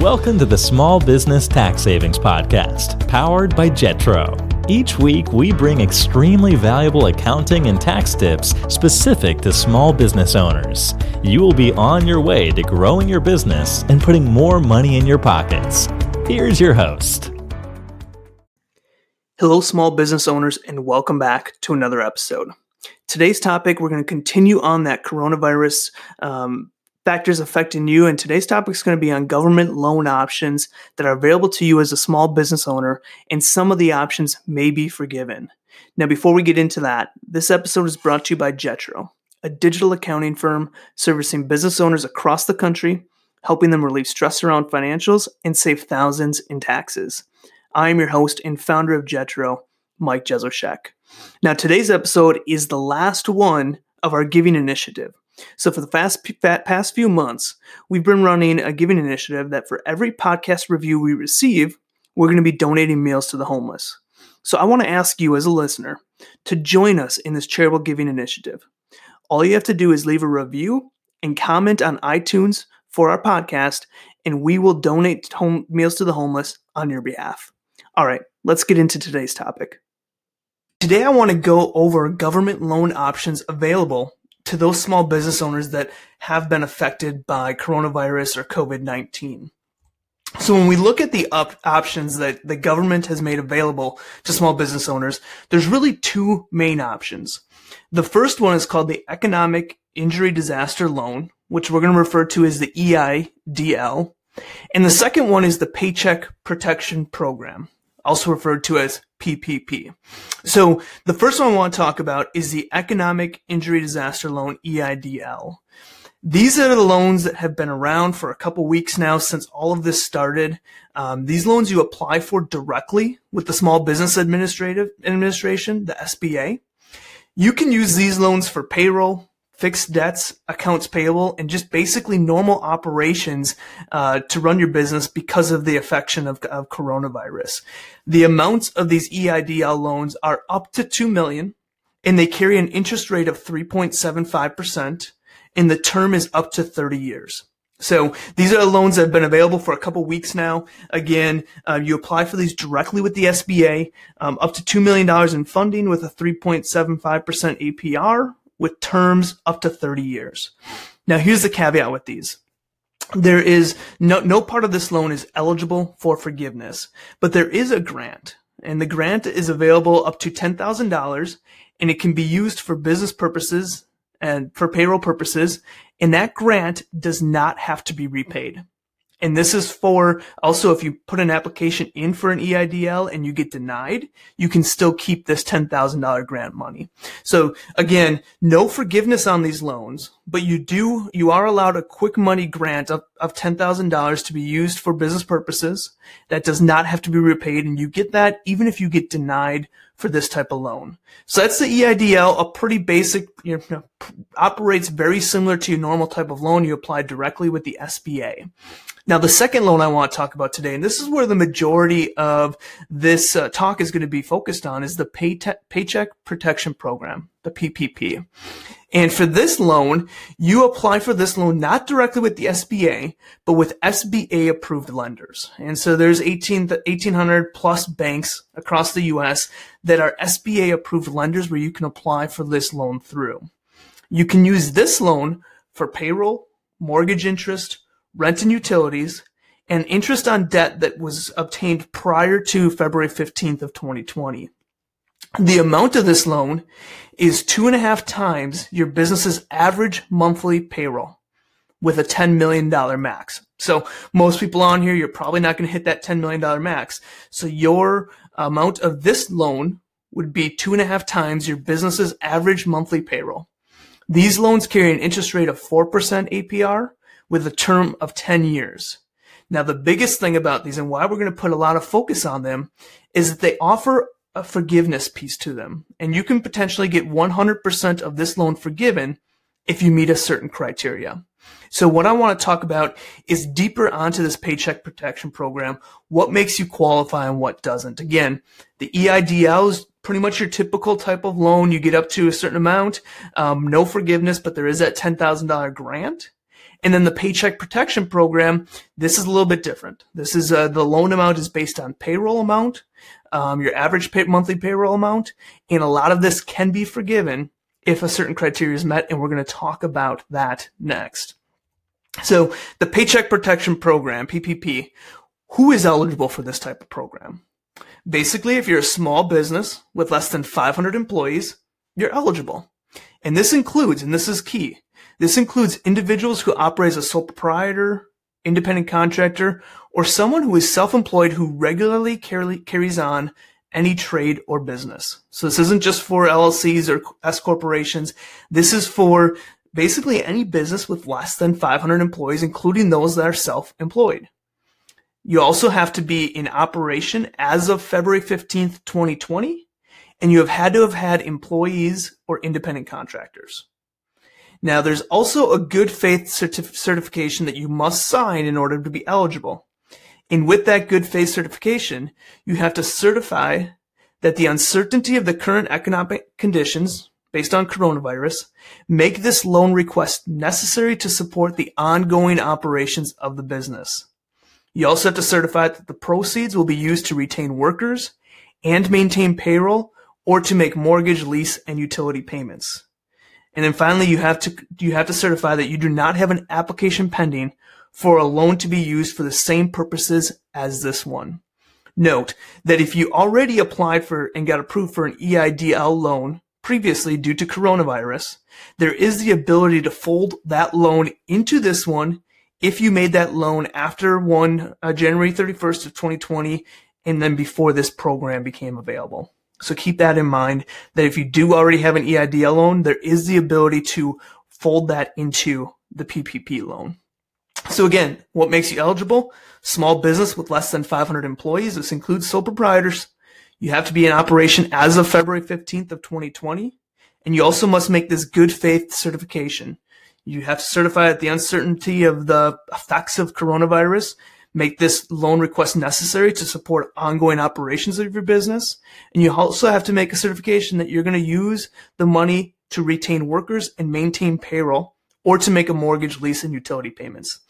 Welcome to the Small Business Tax Savings Podcast, powered by Jetro. Each week, we bring extremely valuable accounting and tax tips specific to small business owners. You will be on your way to growing your business and putting more money in your pockets. Here's your host. Hello, small business owners, and welcome back to another episode. Today's topic, we're going to continue on that coronavirus um, factors affecting you. And today's topic is going to be on government loan options that are available to you as a small business owner, and some of the options may be forgiven. Now, before we get into that, this episode is brought to you by Jetro, a digital accounting firm servicing business owners across the country, helping them relieve stress around financials and save thousands in taxes. I am your host and founder of Jetro, Mike Jesowshek. Now, today's episode is the last one of our giving initiative. So, for the fast, past few months, we've been running a giving initiative that for every podcast review we receive, we're going to be donating meals to the homeless. So, I want to ask you as a listener to join us in this charitable giving initiative. All you have to do is leave a review and comment on iTunes for our podcast, and we will donate home meals to the homeless on your behalf. All right, let's get into today's topic. Today, I want to go over government loan options available to those small business owners that have been affected by coronavirus or COVID 19. So when we look at the op- options that the government has made available to small business owners, there's really two main options. The first one is called the Economic Injury Disaster Loan, which we're going to refer to as the EIDL. And the second one is the Paycheck Protection Program, also referred to as PPP. So the first one I want to talk about is the Economic Injury Disaster Loan, EIDL. These are the loans that have been around for a couple weeks now since all of this started. Um, these loans you apply for directly with the Small Business Administrative Administration, the SBA. You can use these loans for payroll, fixed debts, accounts payable, and just basically normal operations uh, to run your business because of the affection of, of coronavirus. The amounts of these EIDL loans are up to two million, and they carry an interest rate of 3.75 percent, and the term is up to 30 years. So these are the loans that have been available for a couple weeks now. Again, uh, you apply for these directly with the SBA, um, up to $2 million in funding with a 3.75% APR with terms up to 30 years. Now, here's the caveat with these. There is no, no part of this loan is eligible for forgiveness, but there is a grant and the grant is available up to $10,000 and it can be used for business purposes and for payroll purposes. And that grant does not have to be repaid. And this is for also if you put an application in for an EIDL and you get denied, you can still keep this $10,000 grant money. So again, no forgiveness on these loans, but you do, you are allowed a quick money grant of, of $10,000 to be used for business purposes. That does not have to be repaid and you get that even if you get denied for this type of loan. So that's the EIDL, a pretty basic, you know, operates very similar to your normal type of loan you apply directly with the SBA. Now, the second loan I want to talk about today, and this is where the majority of this uh, talk is going to be focused on, is the Pay Paycheck Protection Program, the PPP. And for this loan, you apply for this loan not directly with the SBA, but with SBA approved lenders. And so there's 18, 1800 plus banks across the US that are SBA approved lenders where you can apply for this loan through. You can use this loan for payroll, mortgage interest, rent and utilities, and interest on debt that was obtained prior to February 15th of 2020. The amount of this loan is two and a half times your business's average monthly payroll with a $10 million max. So most people on here, you're probably not going to hit that $10 million max. So your amount of this loan would be two and a half times your business's average monthly payroll. These loans carry an interest rate of 4% APR with a term of 10 years. Now, the biggest thing about these and why we're going to put a lot of focus on them is that they offer a forgiveness piece to them. And you can potentially get 100% of this loan forgiven if you meet a certain criteria. So what I want to talk about is deeper onto this paycheck protection program, what makes you qualify and what doesn't. Again, the EIDL is pretty much your typical type of loan. You get up to a certain amount, um, no forgiveness, but there is that $10,000 grant. And then the Paycheck Protection Program, this is a little bit different. This is uh, the loan amount is based on payroll amount, um, your average pay- monthly payroll amount, and a lot of this can be forgiven if a certain criteria is met, and we're going to talk about that next. So the Paycheck Protection Program, PPP, who is eligible for this type of program? Basically, if you're a small business with less than 500 employees, you're eligible. And this includes, and this is key, this includes individuals who operate as a sole proprietor, independent contractor, or someone who is self-employed who regularly carries on any trade or business. So this isn't just for LLCs or S corporations. This is for basically any business with less than 500 employees, including those that are self-employed. You also have to be in operation as of February 15th, 2020, and you have had to have had employees or independent contractors. Now, there's also a good faith certif- certification that you must sign in order to be eligible. And with that good faith certification, you have to certify that the uncertainty of the current economic conditions based on coronavirus make this loan request necessary to support the ongoing operations of the business. You also have to certify that the proceeds will be used to retain workers and maintain payroll or to make mortgage, lease, and utility payments. And then finally, you have to, you have to certify that you do not have an application pending for a loan to be used for the same purposes as this one. Note that if you already applied for and got approved for an EIDL loan previously due to coronavirus, there is the ability to fold that loan into this one if you made that loan after one uh, January 31st of 2020 and then before this program became available. So keep that in mind that if you do already have an EIDL loan, there is the ability to fold that into the PPP loan. So again, what makes you eligible? Small business with less than 500 employees. This includes sole proprietors. You have to be in operation as of February 15th of 2020. And you also must make this good faith certification. You have to certify that the uncertainty of the effects of coronavirus make this loan request necessary to support ongoing operations of your business. And you also have to make a certification that you're going to use the money to retain workers and maintain payroll or to make a mortgage, lease, and utility payments.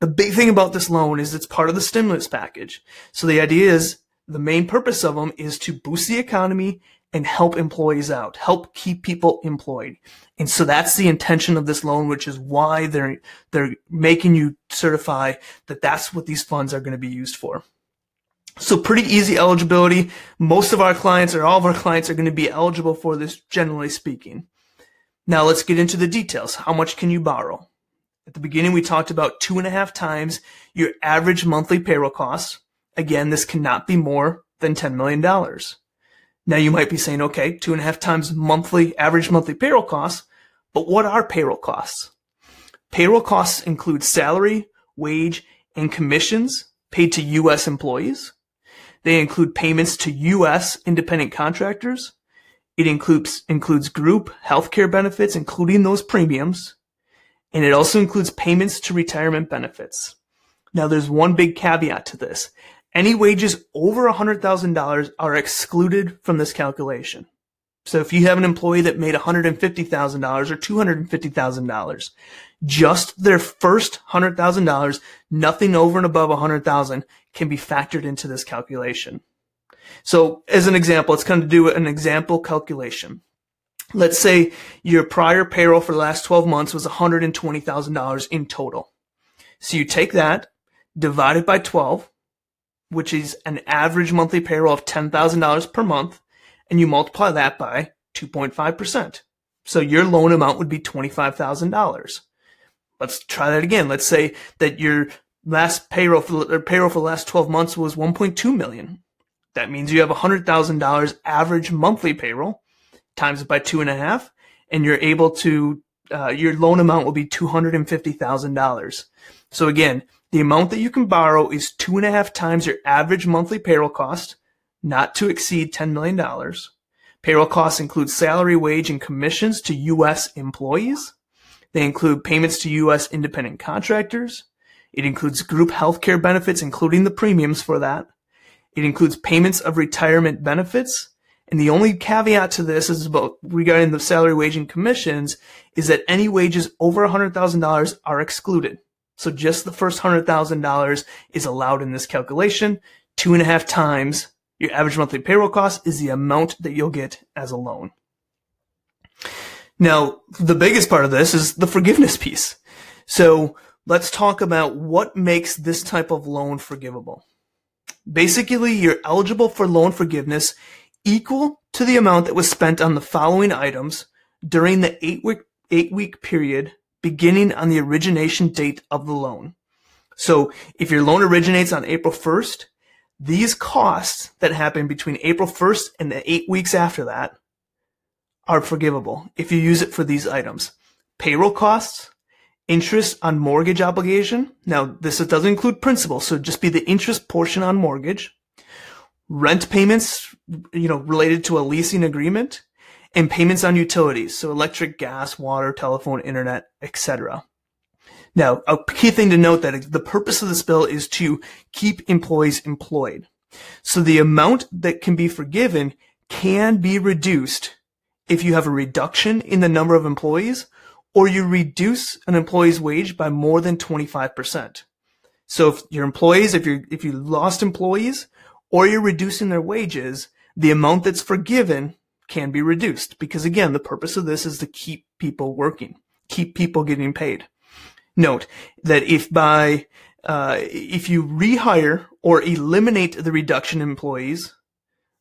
The big thing about this loan is it's part of the stimulus package. So the idea is the main purpose of them is to boost the economy and help employees out, help keep people employed. And so that's the intention of this loan, which is why they're, they're making you certify that that's what these funds are going to be used for. So pretty easy eligibility. Most of our clients or all of our clients are going to be eligible for this, generally speaking. Now let's get into the details. How much can you borrow? At the beginning, we talked about two and a half times your average monthly payroll costs. Again, this cannot be more than $10 million. Now you might be saying, okay, two and a half times monthly, average monthly payroll costs, but what are payroll costs? Payroll costs include salary, wage, and commissions paid to U.S. employees. They include payments to U.S. independent contractors. It includes, includes group healthcare benefits, including those premiums. And it also includes payments to retirement benefits. Now there's one big caveat to this. Any wages over $100,000 are excluded from this calculation. So if you have an employee that made $150,000 or $250,000, just their first $100,000, nothing over and above 100,000, can be factored into this calculation. So as an example, it's going to do an example calculation. Let's say your prior payroll for the last 12 months was $120,000 in total. So you take that, divide it by 12, which is an average monthly payroll of $10,000 per month, and you multiply that by 2.5%. So your loan amount would be $25,000. Let's try that again. Let's say that your last payroll for, payroll for the last 12 months was 1.2 million. That means you have $100,000 average monthly payroll times it by two and a half, and you're able to, uh, your loan amount will be $250,000. So again, the amount that you can borrow is two and a half times your average monthly payroll cost, not to exceed $10 million. Payroll costs include salary, wage, and commissions to U.S. employees. They include payments to U.S. independent contractors. It includes group healthcare benefits, including the premiums for that. It includes payments of retirement benefits, And the only caveat to this is about regarding the salary, wage, and commissions is that any wages over $100,000 are excluded. So just the first $100,000 is allowed in this calculation. Two and a half times your average monthly payroll cost is the amount that you'll get as a loan. Now, the biggest part of this is the forgiveness piece. So let's talk about what makes this type of loan forgivable. Basically, you're eligible for loan forgiveness equal to the amount that was spent on the following items during the eight week, eight week period beginning on the origination date of the loan. So if your loan originates on April 1st, these costs that happen between April 1st and the eight weeks after that are forgivable if you use it for these items. Payroll costs, interest on mortgage obligation. Now, this doesn't include principal, so just be the interest portion on mortgage. Rent payments, you know, related to a leasing agreement and payments on utilities, so electric, gas, water, telephone, internet, etc. Now, a key thing to note that the purpose of this bill is to keep employees employed. So the amount that can be forgiven can be reduced if you have a reduction in the number of employees or you reduce an employee's wage by more than 25%. So if your employees, if you if you lost employees or you're reducing their wages, the amount that's forgiven can be reduced because again, the purpose of this is to keep people working, keep people getting paid. Note that if by uh, if you rehire or eliminate the reduction employees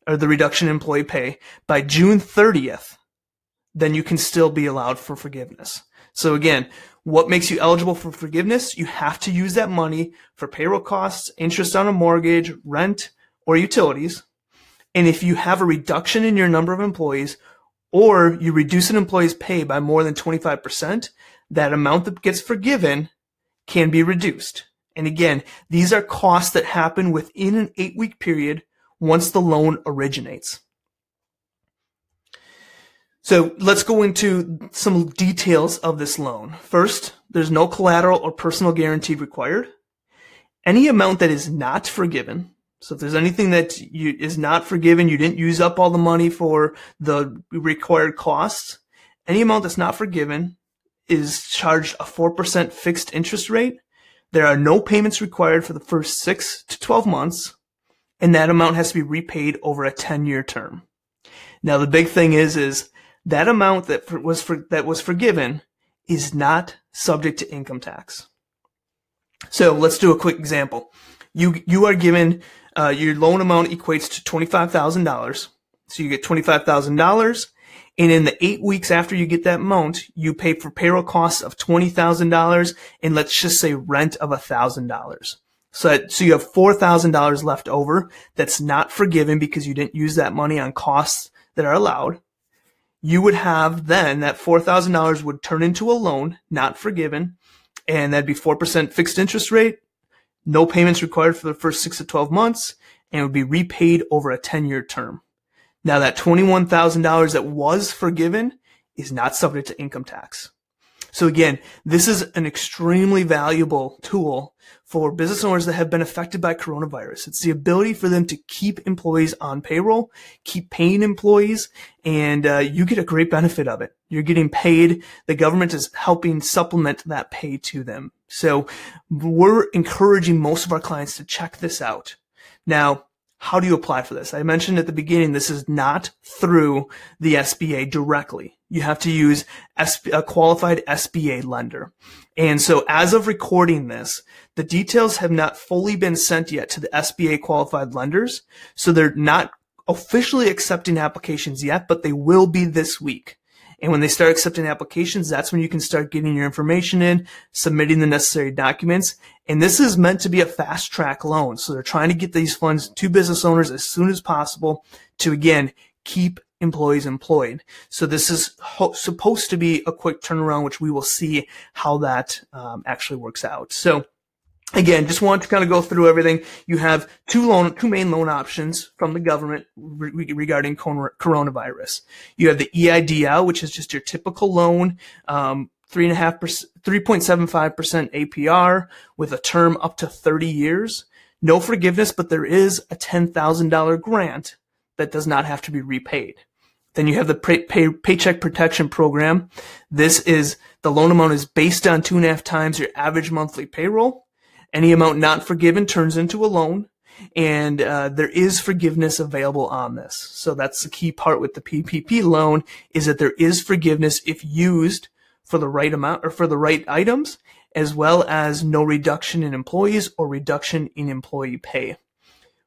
or the reduction employee pay by June 30th, then you can still be allowed for forgiveness. So again, what makes you eligible for forgiveness? You have to use that money for payroll costs, interest on a mortgage, rent, or utilities. And if you have a reduction in your number of employees or you reduce an employee's pay by more than 25%, that amount that gets forgiven can be reduced. And again, these are costs that happen within an eight week period once the loan originates. So let's go into some details of this loan. First, there's no collateral or personal guarantee required. Any amount that is not forgiven, so if there's anything that you, is not forgiven, you didn't use up all the money for the required costs, any amount that's not forgiven is charged a 4% fixed interest rate. There are no payments required for the first six to 12 months, and that amount has to be repaid over a 10 year term. Now, the big thing is, is that amount that was for, that was forgiven is not subject to income tax. So let's do a quick example. You, you are given, uh, your loan amount equates to $25,000. So you get $25,000 and in the eight weeks after you get that amount, you pay for payroll costs of $20,000 and let's just say rent of $1,000. So, that, so you have $4,000 left over that's not forgiven because you didn't use that money on costs that are allowed. You would have then that $4,000 would turn into a loan, not forgiven, and that'd be 4% fixed interest rate, no payments required for the first six to 12 months, and would be repaid over a 10 year term. Now that $21,000 that was forgiven is not subject to income tax. So again, this is an extremely valuable tool for business owners that have been affected by coronavirus. It's the ability for them to keep employees on payroll, keep paying employees, and uh, you get a great benefit of it. You're getting paid. The government is helping supplement that pay to them. So we're encouraging most of our clients to check this out. Now, how do you apply for this? I mentioned at the beginning, this is not through the SBA directly. You have to use a qualified SBA lender. And so as of recording this, the details have not fully been sent yet to the SBA qualified lenders. So they're not officially accepting applications yet, but they will be this week. And when they start accepting applications, that's when you can start getting your information in, submitting the necessary documents. And this is meant to be a fast track loan. So they're trying to get these funds to business owners as soon as possible to again, keep employees employed. So this is ho- supposed to be a quick turnaround, which we will see how that um, actually works out. So Again, just want to kind of go through everything. You have two loan, two main loan options from the government re- regarding coronavirus. You have the EIDL, which is just your typical loan, um, three and a half percent, 3.75% APR with a term up to 30 years. No forgiveness, but there is a $10,000 grant that does not have to be repaid. Then you have the pay, pay, Paycheck Protection Program. This is the loan amount is based on two and a half times your average monthly payroll. Any amount not forgiven turns into a loan, and uh, there is forgiveness available on this. So that's the key part with the PPP loan is that there is forgiveness if used for the right amount or for the right items, as well as no reduction in employees or reduction in employee pay.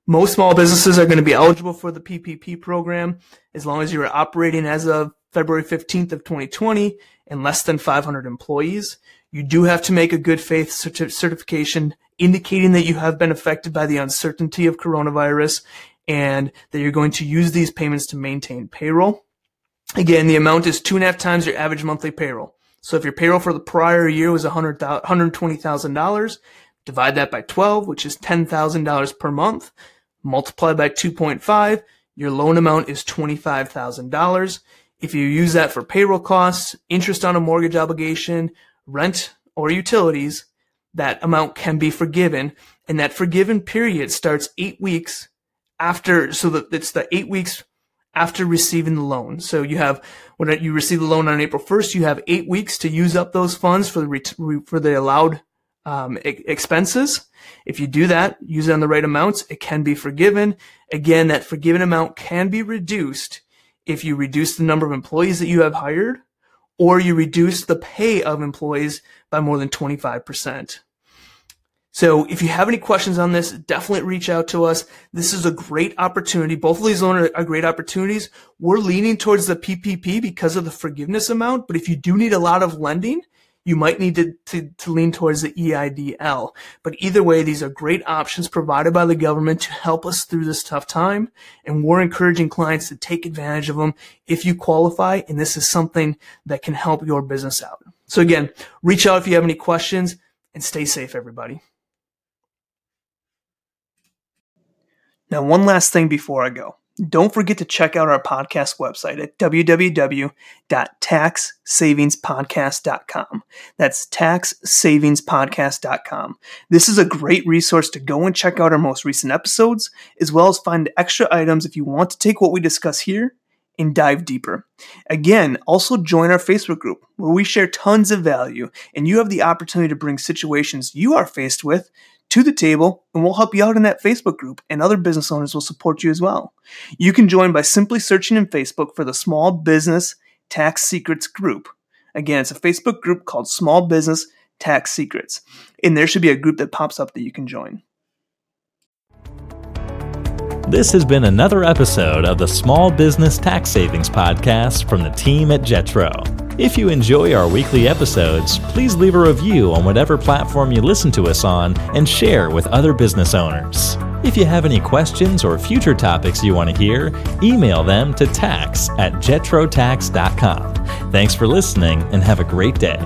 Most small businesses are going to be eligible for the PPP program as long as you are operating as of February 15th of 2020 and less than 500 employees. You do have to make a good faith certi- certification indicating that you have been affected by the uncertainty of coronavirus and that you're going to use these payments to maintain payroll. Again, the amount is two and a half times your average monthly payroll. So if your payroll for the prior year was $120,000, divide that by 12, which is $10,000 per month multiply by 2.5, your loan amount is $25,000. If you use that for payroll costs, interest on a mortgage obligation, rent, or utilities, that amount can be forgiven. And that forgiven period starts eight weeks after, so that it's the eight weeks after receiving the loan. So you have, when you receive the loan on April 1st, you have eight weeks to use up those funds for the, for the allowed um, expenses. If you do that, use it on the right amounts, it can be forgiven. Again, that forgiven amount can be reduced if you reduce the number of employees that you have hired or you reduce the pay of employees by more than 25%. So if you have any questions on this, definitely reach out to us. This is a great opportunity. Both of these loans are great opportunities. We're leaning towards the PPP because of the forgiveness amount, but if you do need a lot of lending, you might need to, to, to, lean towards the EIDL. But either way, these are great options provided by the government to help us through this tough time. And we're encouraging clients to take advantage of them if you qualify. And this is something that can help your business out. So again, reach out if you have any questions and stay safe, everybody. Now, one last thing before I go. Don't forget to check out our podcast website at www.taxsavingspodcast.com. That's taxsavingspodcast.com. This is a great resource to go and check out our most recent episodes, as well as find extra items if you want to take what we discuss here and dive deeper. Again, also join our Facebook group where we share tons of value and you have the opportunity to bring situations you are faced with to the table and we'll help you out in that Facebook group and other business owners will support you as well. You can join by simply searching in Facebook for the Small Business Tax Secrets group. Again, it's a Facebook group called Small Business Tax Secrets. And there should be a group that pops up that you can join. This has been another episode of the Small Business Tax Savings Podcast from the team at Jetro. If you enjoy our weekly episodes, please leave a review on whatever platform you listen to us on and share with other business owners. If you have any questions or future topics you want to hear, email them to tax at jetrotax.com. Thanks for listening and have a great day.